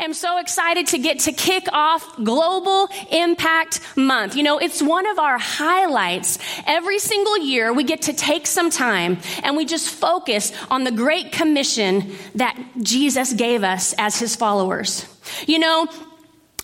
am so excited to get to kick off Global Impact Month. You know, it's one of our highlights. Every single year, we get to take some time and we just focus on the great commission that Jesus gave us as his followers. You know,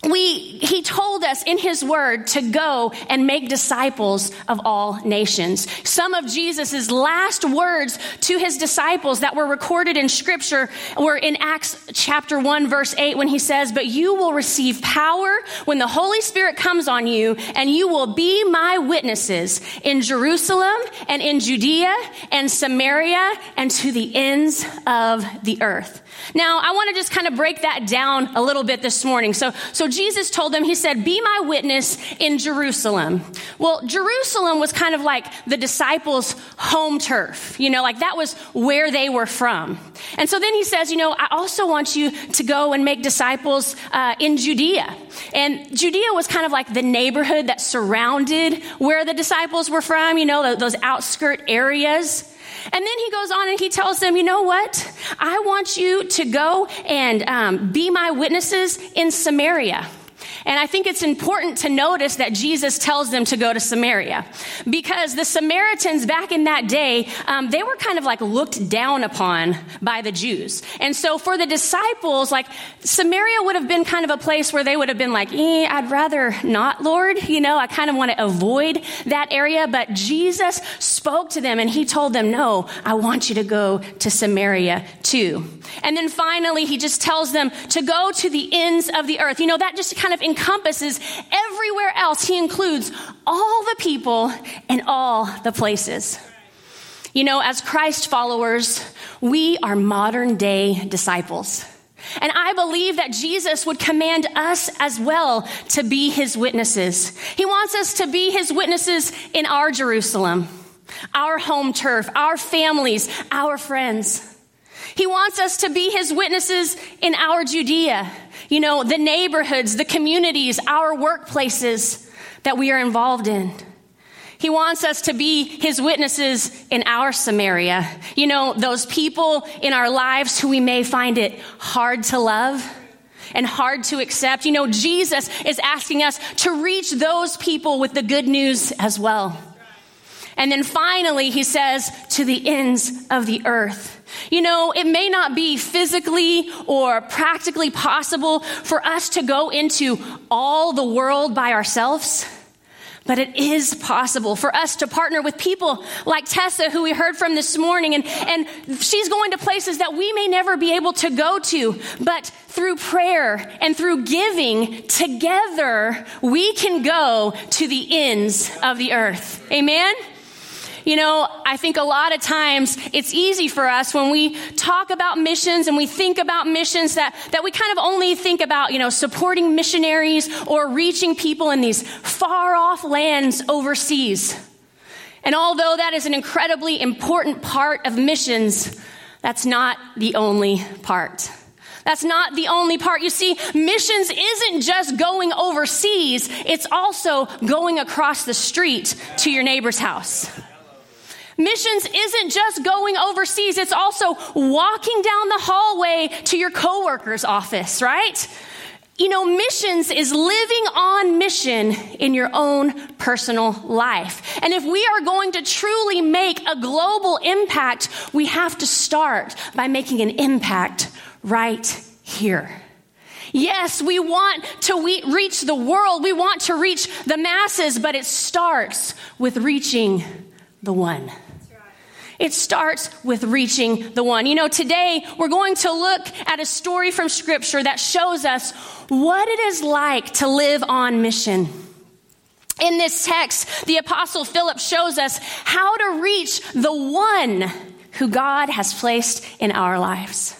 we, he told us in his word to go and make disciples of all nations. Some of Jesus' last words to his disciples that were recorded in scripture were in Acts chapter 1 verse 8 when he says, but you will receive power when the Holy Spirit comes on you and you will be my witnesses in Jerusalem and in Judea and Samaria and to the ends of the earth. Now, I want to just kind of break that down a little bit this morning. So, so Jesus told them, He said, Be my witness in Jerusalem. Well, Jerusalem was kind of like the disciples' home turf, you know, like that was where they were from. And so then He says, You know, I also want you to go and make disciples uh, in Judea. And Judea was kind of like the neighborhood that surrounded where the disciples were from, you know, those outskirt areas. And then he goes on and he tells them, you know what? I want you to go and um, be my witnesses in Samaria. And I think it's important to notice that Jesus tells them to go to Samaria because the Samaritans back in that day, um, they were kind of like looked down upon by the Jews. And so for the disciples, like Samaria would have been kind of a place where they would have been like, eh, I'd rather not, Lord. You know, I kind of want to avoid that area. But Jesus spoke to them and he told them, no, I want you to go to Samaria too. And then finally, he just tells them to go to the ends of the earth. You know, that just kind of encompasses everywhere else. He includes all the people and all the places. You know, as Christ followers, we are modern day disciples. And I believe that Jesus would command us as well to be his witnesses. He wants us to be his witnesses in our Jerusalem, our home turf, our families, our friends. He wants us to be his witnesses in our Judea, you know, the neighborhoods, the communities, our workplaces that we are involved in. He wants us to be his witnesses in our Samaria. You know, those people in our lives who we may find it hard to love and hard to accept. You know, Jesus is asking us to reach those people with the good news as well. And then finally, he says, to the ends of the earth. You know, it may not be physically or practically possible for us to go into all the world by ourselves. But it is possible for us to partner with people like Tessa, who we heard from this morning, and, and she's going to places that we may never be able to go to. But through prayer and through giving together, we can go to the ends of the earth. Amen? You know, I think a lot of times it's easy for us when we talk about missions and we think about missions that, that we kind of only think about, you know, supporting missionaries or reaching people in these far off lands overseas. And although that is an incredibly important part of missions, that's not the only part. That's not the only part. You see, missions isn't just going overseas, it's also going across the street to your neighbor's house. Missions isn't just going overseas, it's also walking down the hallway to your coworker's office, right? You know, missions is living on mission in your own personal life. And if we are going to truly make a global impact, we have to start by making an impact right here. Yes, we want to reach the world. We want to reach the masses, but it starts with reaching the one. It starts with reaching the one. You know, today we're going to look at a story from scripture that shows us what it is like to live on mission. In this text, the apostle Philip shows us how to reach the one who God has placed in our lives.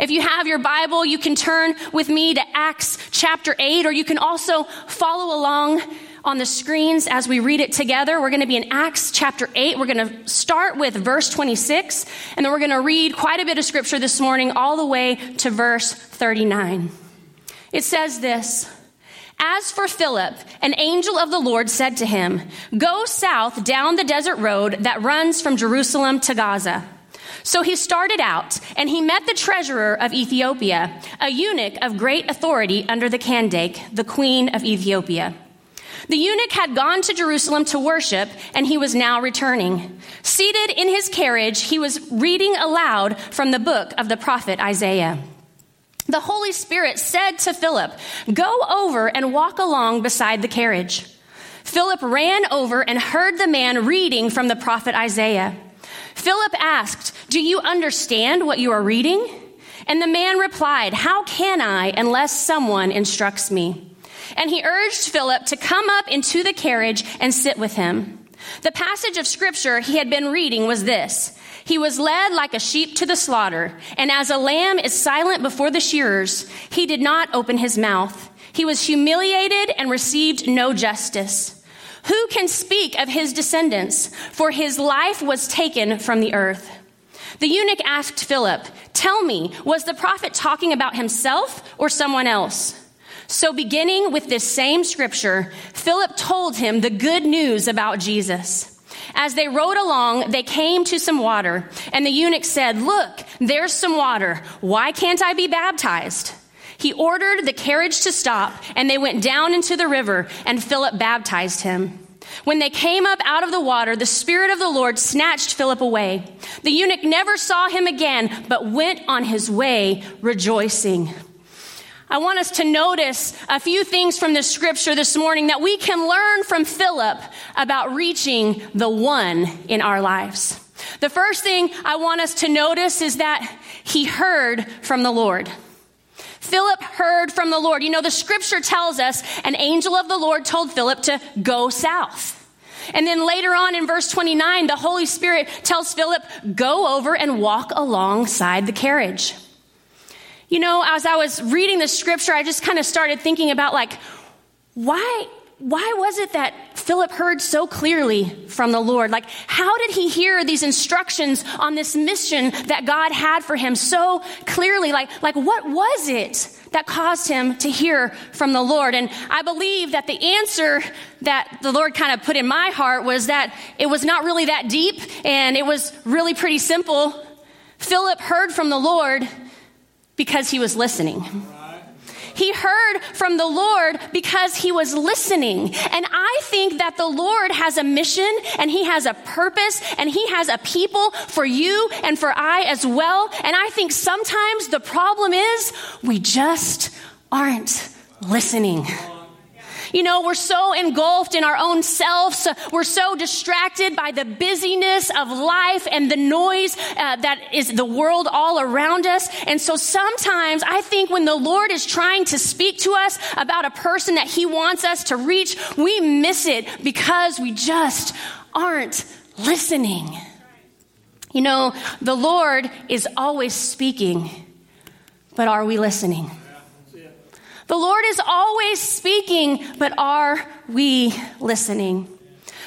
If you have your Bible, you can turn with me to Acts chapter 8, or you can also follow along on the screens as we read it together. We're going to be in Acts chapter 8. We're going to start with verse 26, and then we're going to read quite a bit of scripture this morning, all the way to verse 39. It says this. As for Philip, an angel of the Lord said to him, Go south down the desert road that runs from Jerusalem to Gaza. So he started out, and he met the treasurer of Ethiopia, a eunuch of great authority under the Kandake, the queen of Ethiopia. The eunuch had gone to Jerusalem to worship, and he was now returning. Seated in his carriage, he was reading aloud from the book of the prophet Isaiah. The Holy Spirit said to Philip, Go over and walk along beside the carriage. Philip ran over and heard the man reading from the prophet Isaiah. Philip asked, Do you understand what you are reading? And the man replied, How can I unless someone instructs me? And he urged Philip to come up into the carriage and sit with him. The passage of scripture he had been reading was this. He was led like a sheep to the slaughter, and as a lamb is silent before the shearers, he did not open his mouth. He was humiliated and received no justice. Who can speak of his descendants? For his life was taken from the earth. The eunuch asked Philip, Tell me, was the prophet talking about himself or someone else? So, beginning with this same scripture, Philip told him the good news about Jesus. As they rode along, they came to some water, and the eunuch said, Look, there's some water. Why can't I be baptized? He ordered the carriage to stop, and they went down into the river, and Philip baptized him. When they came up out of the water, the Spirit of the Lord snatched Philip away. The eunuch never saw him again, but went on his way rejoicing. I want us to notice a few things from this scripture this morning that we can learn from Philip about reaching the one in our lives. The first thing I want us to notice is that he heard from the Lord. Philip heard from the Lord. You know, the scripture tells us an angel of the Lord told Philip to go south. And then later on in verse 29, the Holy Spirit tells Philip, go over and walk alongside the carriage. You know, as I was reading the scripture, I just kind of started thinking about like, why, why was it that Philip heard so clearly from the Lord? Like, how did he hear these instructions on this mission that God had for him so clearly? Like, like what was it that caused him to hear from the Lord? And I believe that the answer that the Lord kind of put in my heart was that it was not really that deep and it was really pretty simple. Philip heard from the Lord because he was listening. He heard from the Lord because he was listening. And I think that the Lord has a mission and he has a purpose and he has a people for you and for I as well. And I think sometimes the problem is we just aren't listening. You know, we're so engulfed in our own selves. We're so distracted by the busyness of life and the noise uh, that is the world all around us. And so sometimes I think when the Lord is trying to speak to us about a person that he wants us to reach, we miss it because we just aren't listening. You know, the Lord is always speaking, but are we listening? The Lord is always speaking, but are we listening?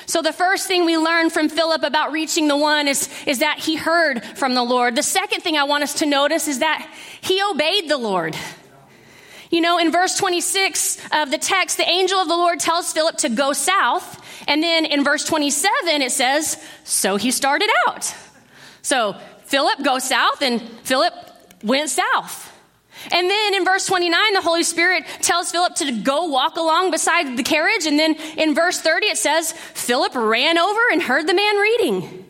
So the first thing we learn from Philip about reaching the one is, is that he heard from the Lord. The second thing I want us to notice is that he obeyed the Lord. You know, in verse 26 of the text, the angel of the Lord tells Philip to go south. And then in verse 27, it says, so he started out. So Philip go south and Philip went south. And then in verse 29, the Holy Spirit tells Philip to go walk along beside the carriage. And then in verse 30, it says, Philip ran over and heard the man reading.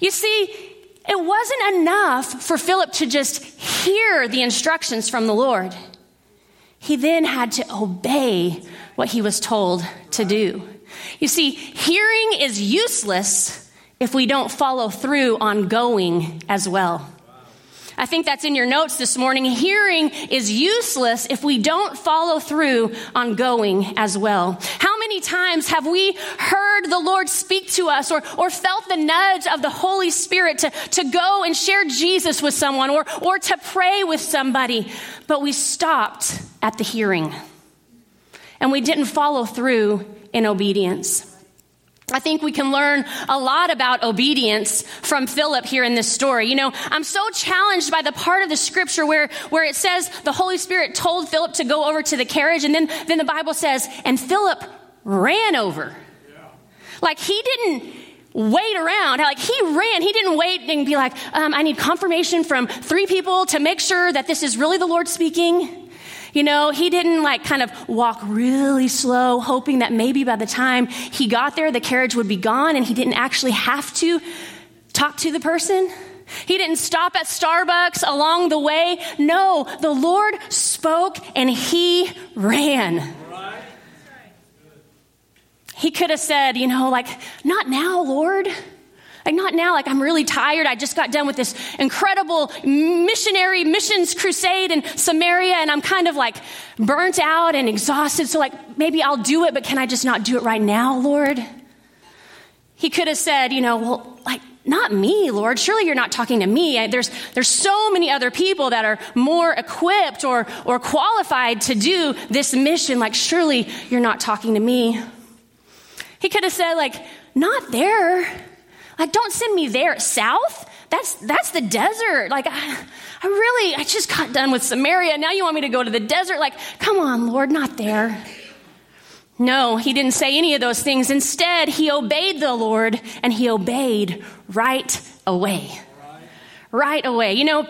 You see, it wasn't enough for Philip to just hear the instructions from the Lord. He then had to obey what he was told to do. You see, hearing is useless if we don't follow through on going as well. I think that's in your notes this morning. Hearing is useless if we don't follow through on going as well. How many times have we heard the Lord speak to us or, or felt the nudge of the Holy Spirit to, to go and share Jesus with someone or, or to pray with somebody, but we stopped at the hearing and we didn't follow through in obedience? I think we can learn a lot about obedience from Philip here in this story. You know, I'm so challenged by the part of the scripture where, where it says the Holy Spirit told Philip to go over to the carriage, and then, then the Bible says, and Philip ran over. Yeah. Like he didn't wait around. Like he ran. He didn't wait and be like, um, I need confirmation from three people to make sure that this is really the Lord speaking. You know, he didn't like kind of walk really slow, hoping that maybe by the time he got there, the carriage would be gone and he didn't actually have to talk to the person. He didn't stop at Starbucks along the way. No, the Lord spoke and he ran. He could have said, you know, like, not now, Lord. Like, not now. Like, I'm really tired. I just got done with this incredible missionary missions crusade in Samaria, and I'm kind of like burnt out and exhausted. So, like, maybe I'll do it, but can I just not do it right now, Lord? He could have said, you know, well, like, not me, Lord. Surely you're not talking to me. There's, there's so many other people that are more equipped or, or qualified to do this mission. Like, surely you're not talking to me. He could have said, like, not there. Like, don't send me there. South? That's, that's the desert. Like, I, I really, I just got done with Samaria. Now you want me to go to the desert? Like, come on, Lord, not there. No, he didn't say any of those things. Instead, he obeyed the Lord and he obeyed right away. Right away. You know,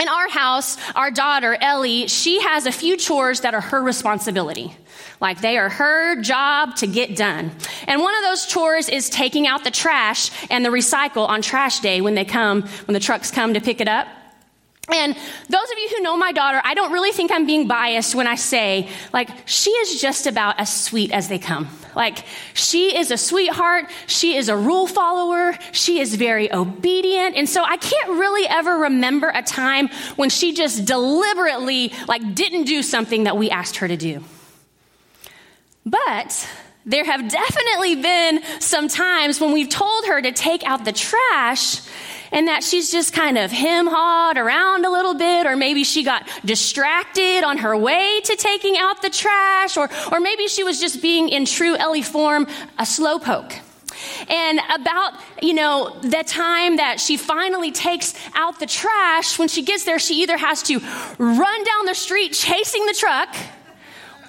in our house, our daughter, Ellie, she has a few chores that are her responsibility. Like they are her job to get done. And one of those chores is taking out the trash and the recycle on trash day when they come, when the trucks come to pick it up. And those of you who know my daughter, I don't really think I'm being biased when I say, like, she is just about as sweet as they come. Like, she is a sweetheart. She is a rule follower. She is very obedient. And so I can't really ever remember a time when she just deliberately, like, didn't do something that we asked her to do. But there have definitely been some times when we've told her to take out the trash and that she's just kind of hem hawed around a little bit, or maybe she got distracted on her way to taking out the trash, or, or maybe she was just being in true Ellie form, a slowpoke. And about, you know, the time that she finally takes out the trash, when she gets there, she either has to run down the street chasing the truck,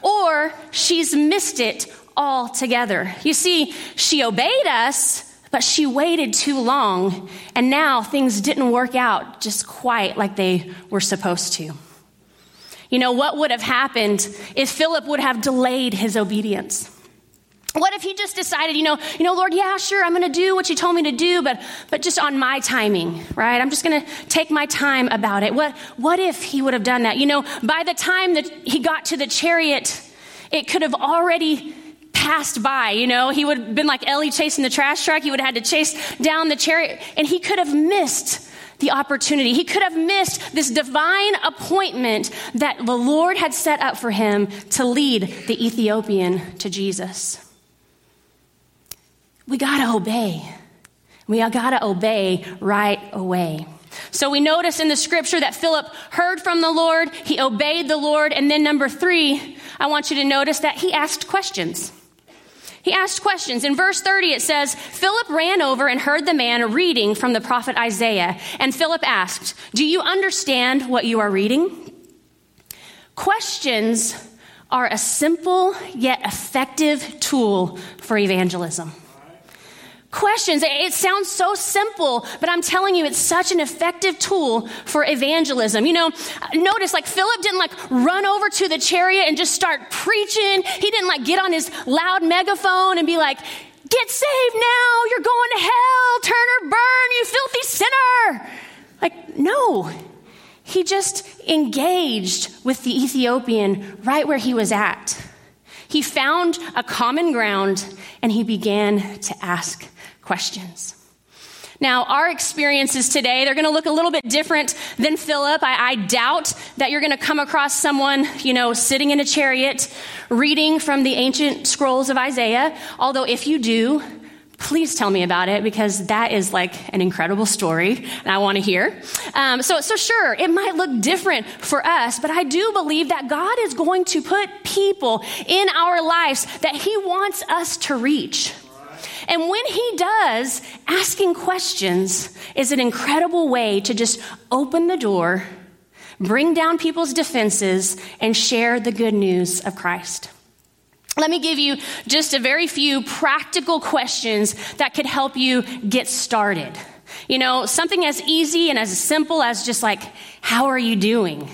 or she's missed it altogether. You see, she obeyed us, but she waited too long, and now things didn't work out just quite like they were supposed to. You know, what would have happened if Philip would have delayed his obedience? What if he just decided, you know, you know, Lord, yeah, sure, I'm going to do what you told me to do, but but just on my timing, right? I'm just going to take my time about it. What what if he would have done that? You know, by the time that he got to the chariot, it could have already passed by, you know, he would have been like Ellie chasing the trash truck. He would have had to chase down the chariot, and he could have missed the opportunity. He could have missed this divine appointment that the Lord had set up for him to lead the Ethiopian to Jesus we got to obey. We got to obey right away. So we notice in the scripture that Philip heard from the Lord, he obeyed the Lord, and then number three, I want you to notice that he asked questions. He asked questions. In verse 30, it says, Philip ran over and heard the man reading from the prophet Isaiah. And Philip asked, Do you understand what you are reading? Questions are a simple yet effective tool for evangelism questions. It sounds so simple, but I'm telling you, it's such an effective tool for evangelism. You know, notice like Philip didn't like run over to the chariot and just start preaching. He didn't like get on his loud megaphone and be like, get saved now. You're going to hell. Turn or burn, you filthy sinner. Like, no. He just engaged with the Ethiopian right where he was at. He found a common ground and he began to ask questions. Now, our experiences today, they're going to look a little bit different than Philip. I, I, doubt that you're going to come across someone, you know, sitting in a chariot reading from the ancient scrolls of Isaiah. Although, if you do, please tell me about it because that is like an incredible story and I want to hear. Um, so, so sure, it might look different for us, but I do believe that God is going to put people in our lives that He wants us to reach. And when he does, asking questions is an incredible way to just open the door, bring down people's defenses, and share the good news of Christ. let me give you just a very few practical questions that could help you get started. You know, something as easy and as simple as just like, how are you doing?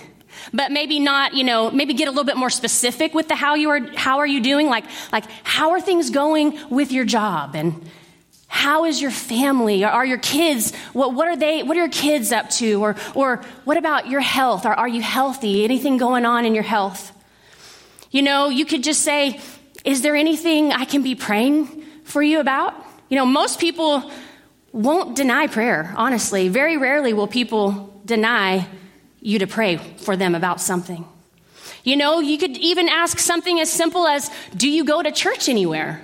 But maybe not, you know, maybe get a little bit more specific with the how you are, how are you doing? Like, like, how are things going with your job? And how is your family? Are your kids, what, what are they, what are your kids up to? Or, or what about your health? Are, are you healthy? Anything going on in your health? You know, you could just say, is there anything I can be praying for you about? You know, most people won't deny prayer, honestly. Very rarely will people deny you to pray for them about something. You know, you could even ask something as simple as Do you go to church anywhere?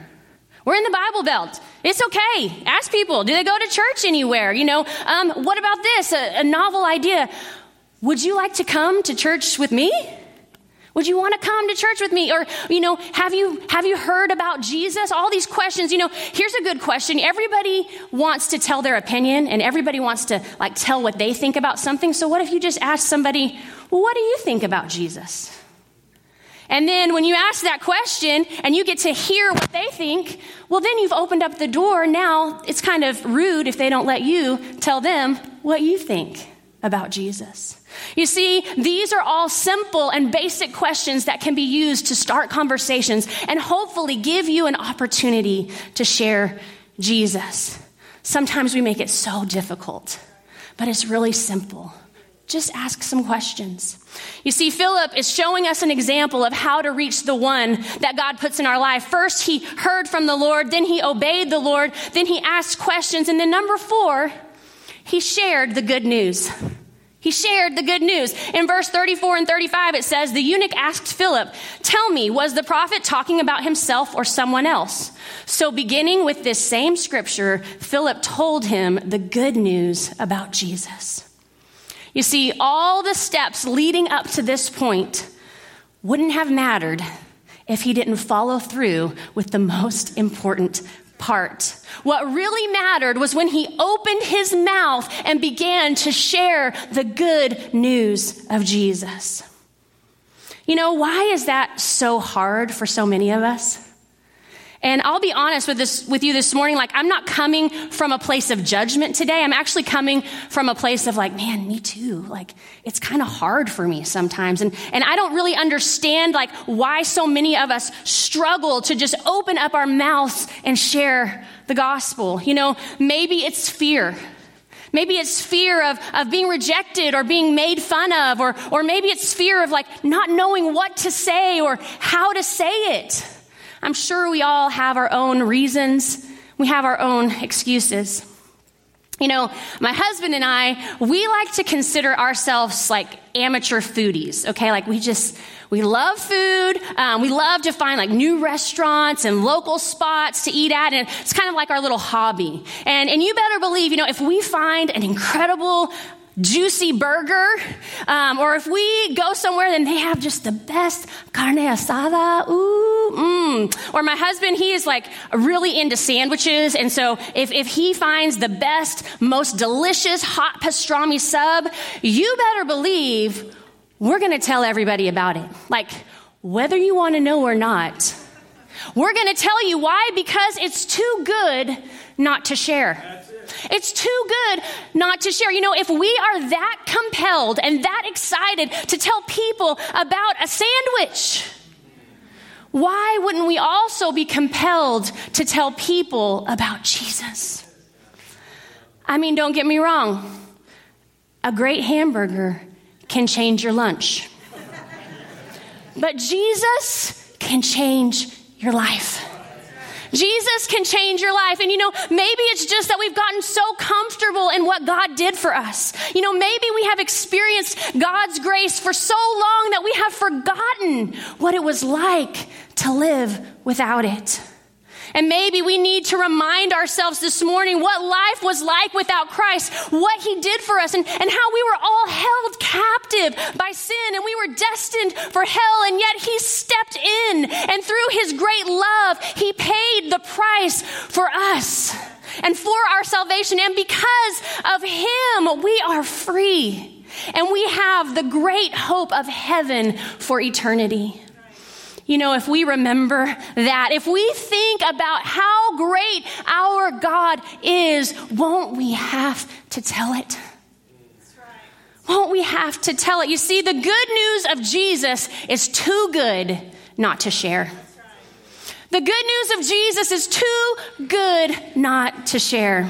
We're in the Bible Belt. It's okay. Ask people, do they go to church anywhere? You know, um, what about this? A, a novel idea. Would you like to come to church with me? Would you want to come to church with me? Or, you know, have you, have you heard about Jesus? All these questions. You know, here's a good question. Everybody wants to tell their opinion and everybody wants to like tell what they think about something. So what if you just ask somebody, well, what do you think about Jesus? And then when you ask that question and you get to hear what they think, well, then you've opened up the door. Now it's kind of rude if they don't let you tell them what you think about Jesus. You see, these are all simple and basic questions that can be used to start conversations and hopefully give you an opportunity to share Jesus. Sometimes we make it so difficult, but it's really simple. Just ask some questions. You see, Philip is showing us an example of how to reach the one that God puts in our life. First, he heard from the Lord, then he obeyed the Lord, then he asked questions, and then number four, he shared the good news. He shared the good news. In verse 34 and 35, it says, The eunuch asked Philip, Tell me, was the prophet talking about himself or someone else? So, beginning with this same scripture, Philip told him the good news about Jesus. You see, all the steps leading up to this point wouldn't have mattered if he didn't follow through with the most important part. What really mattered was when he opened his mouth and began to share the good news of Jesus. You know, why is that so hard for so many of us? And I'll be honest with this, with you this morning. Like, I'm not coming from a place of judgment today. I'm actually coming from a place of like, man, me too. Like, it's kind of hard for me sometimes. And, and I don't really understand like why so many of us struggle to just open up our mouths and share the gospel. You know, maybe it's fear. Maybe it's fear of, of being rejected or being made fun of, or, or maybe it's fear of like not knowing what to say or how to say it. I'm sure we all have our own reasons, we have our own excuses. You know, my husband and I, we like to consider ourselves like amateur foodies, okay? Like we just, we love food. Um, we love to find like new restaurants and local spots to eat at. And it's kind of like our little hobby. And, and you better believe, you know, if we find an incredible juicy burger, um, or if we go somewhere and they have just the best carne asada, ooh, mm. Or my husband, he is like really into sandwiches, and so if, if he finds the best, most delicious hot pastrami sub, you better believe we're going to tell everybody about it. Like, whether you want to know or not, we're going to tell you why because it's too good not to share. It's too good not to share. You know, if we are that compelled and that excited to tell people about a sandwich, why wouldn't we also be compelled to tell people about Jesus? I mean, don't get me wrong. A great hamburger can change your lunch. But Jesus can change your life. Jesus can change your life. And you know, maybe it's just that we've gotten so comfortable in what God did for us. You know, maybe we have experienced God's grace for so long that we have forgotten what it was like to live without it. And maybe we need to remind ourselves this morning what life was like without Christ, what He did for us, and, and how we were all held captive by sin and we were destined for hell. And yet He stepped in and through His great love, He paid the price for us and for our salvation. And because of Him, we are free. And we have the great hope of heaven for eternity. You know, if we remember that, if we think about how great our God is, won't we have to tell it? Won't we have to tell it? You see, the good news of Jesus is too good not to share. The good news of Jesus is too good not to share.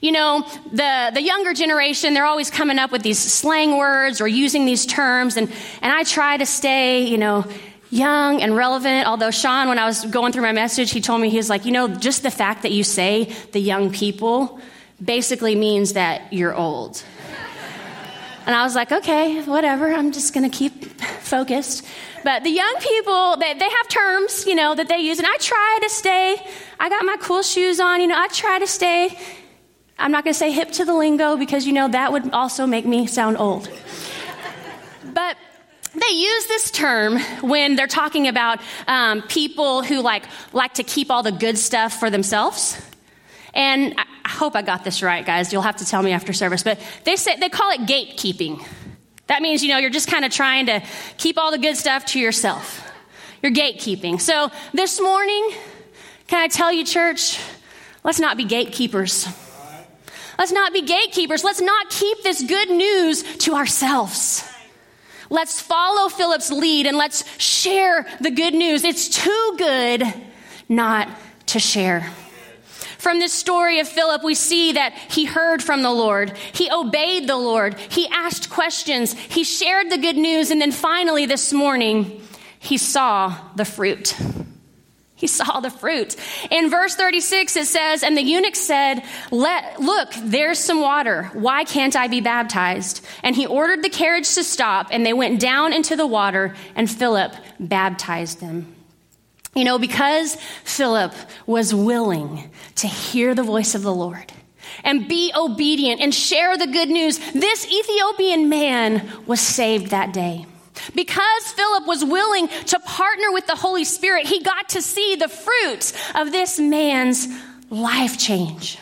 You know, the, the younger generation, they're always coming up with these slang words or using these terms, and, and I try to stay, you know, young and relevant. Although Sean, when I was going through my message, he told me, he was like, you know, just the fact that you say the young people basically means that you're old. And I was like, okay, whatever. I'm just going to keep focused. But the young people, they, they have terms, you know, that they use. And I try to stay, I got my cool shoes on, you know, I try to stay, I'm not going to say hip to the lingo because, you know, that would also make me sound old. but they use this term when they're talking about um, people who like like to keep all the good stuff for themselves. And I hope I got this right, guys. You'll have to tell me after service. But they say they call it gatekeeping. That means you know you're just kind of trying to keep all the good stuff to yourself. You're gatekeeping. So this morning, can I tell you, church? Let's not be gatekeepers. Let's not be gatekeepers. Let's not keep this good news to ourselves. Let's follow Philip's lead and let's share the good news. It's too good not to share. From this story of Philip, we see that he heard from the Lord. He obeyed the Lord. He asked questions. He shared the good news. And then finally, this morning, he saw the fruit. He saw the fruit. In verse 36, it says, And the eunuch said, Let, Look, there's some water. Why can't I be baptized? And he ordered the carriage to stop, and they went down into the water, and Philip baptized them. You know, because Philip was willing to hear the voice of the Lord and be obedient and share the good news, this Ethiopian man was saved that day. Because Philip was willing to partner with the Holy Spirit, he got to see the fruits of this man's life change.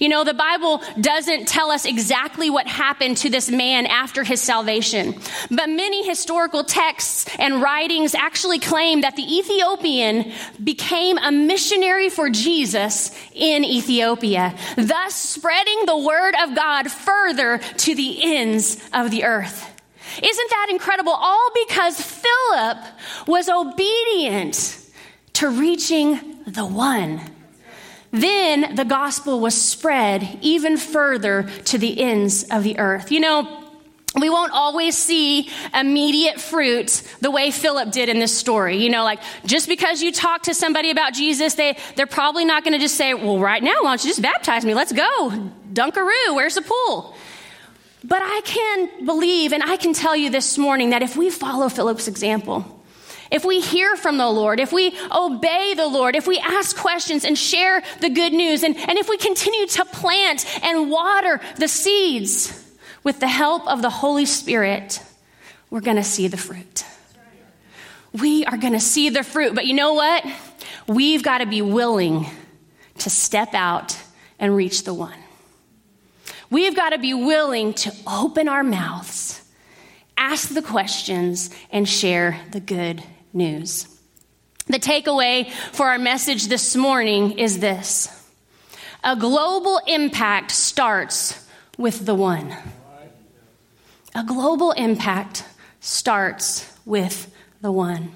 You know, the Bible doesn't tell us exactly what happened to this man after his salvation, but many historical texts and writings actually claim that the Ethiopian became a missionary for Jesus in Ethiopia, thus spreading the word of God further to the ends of the earth. Isn't that incredible? All because Philip was obedient to reaching the one. Then the gospel was spread even further to the ends of the earth. You know, we won't always see immediate fruit the way Philip did in this story. You know, like just because you talk to somebody about Jesus, they, they're probably not going to just say, well, right now, why don't you just baptize me? Let's go. Dunkaroo, where's the pool? But I can believe and I can tell you this morning that if we follow Philip's example, if we hear from the Lord, if we obey the Lord, if we ask questions and share the good news, and, and if we continue to plant and water the seeds with the help of the Holy Spirit, we're going to see the fruit. We are going to see the fruit. But you know what? We've got to be willing to step out and reach the one. We've got to be willing to open our mouths, ask the questions, and share the good news. The takeaway for our message this morning is this a global impact starts with the one. A global impact starts with the one.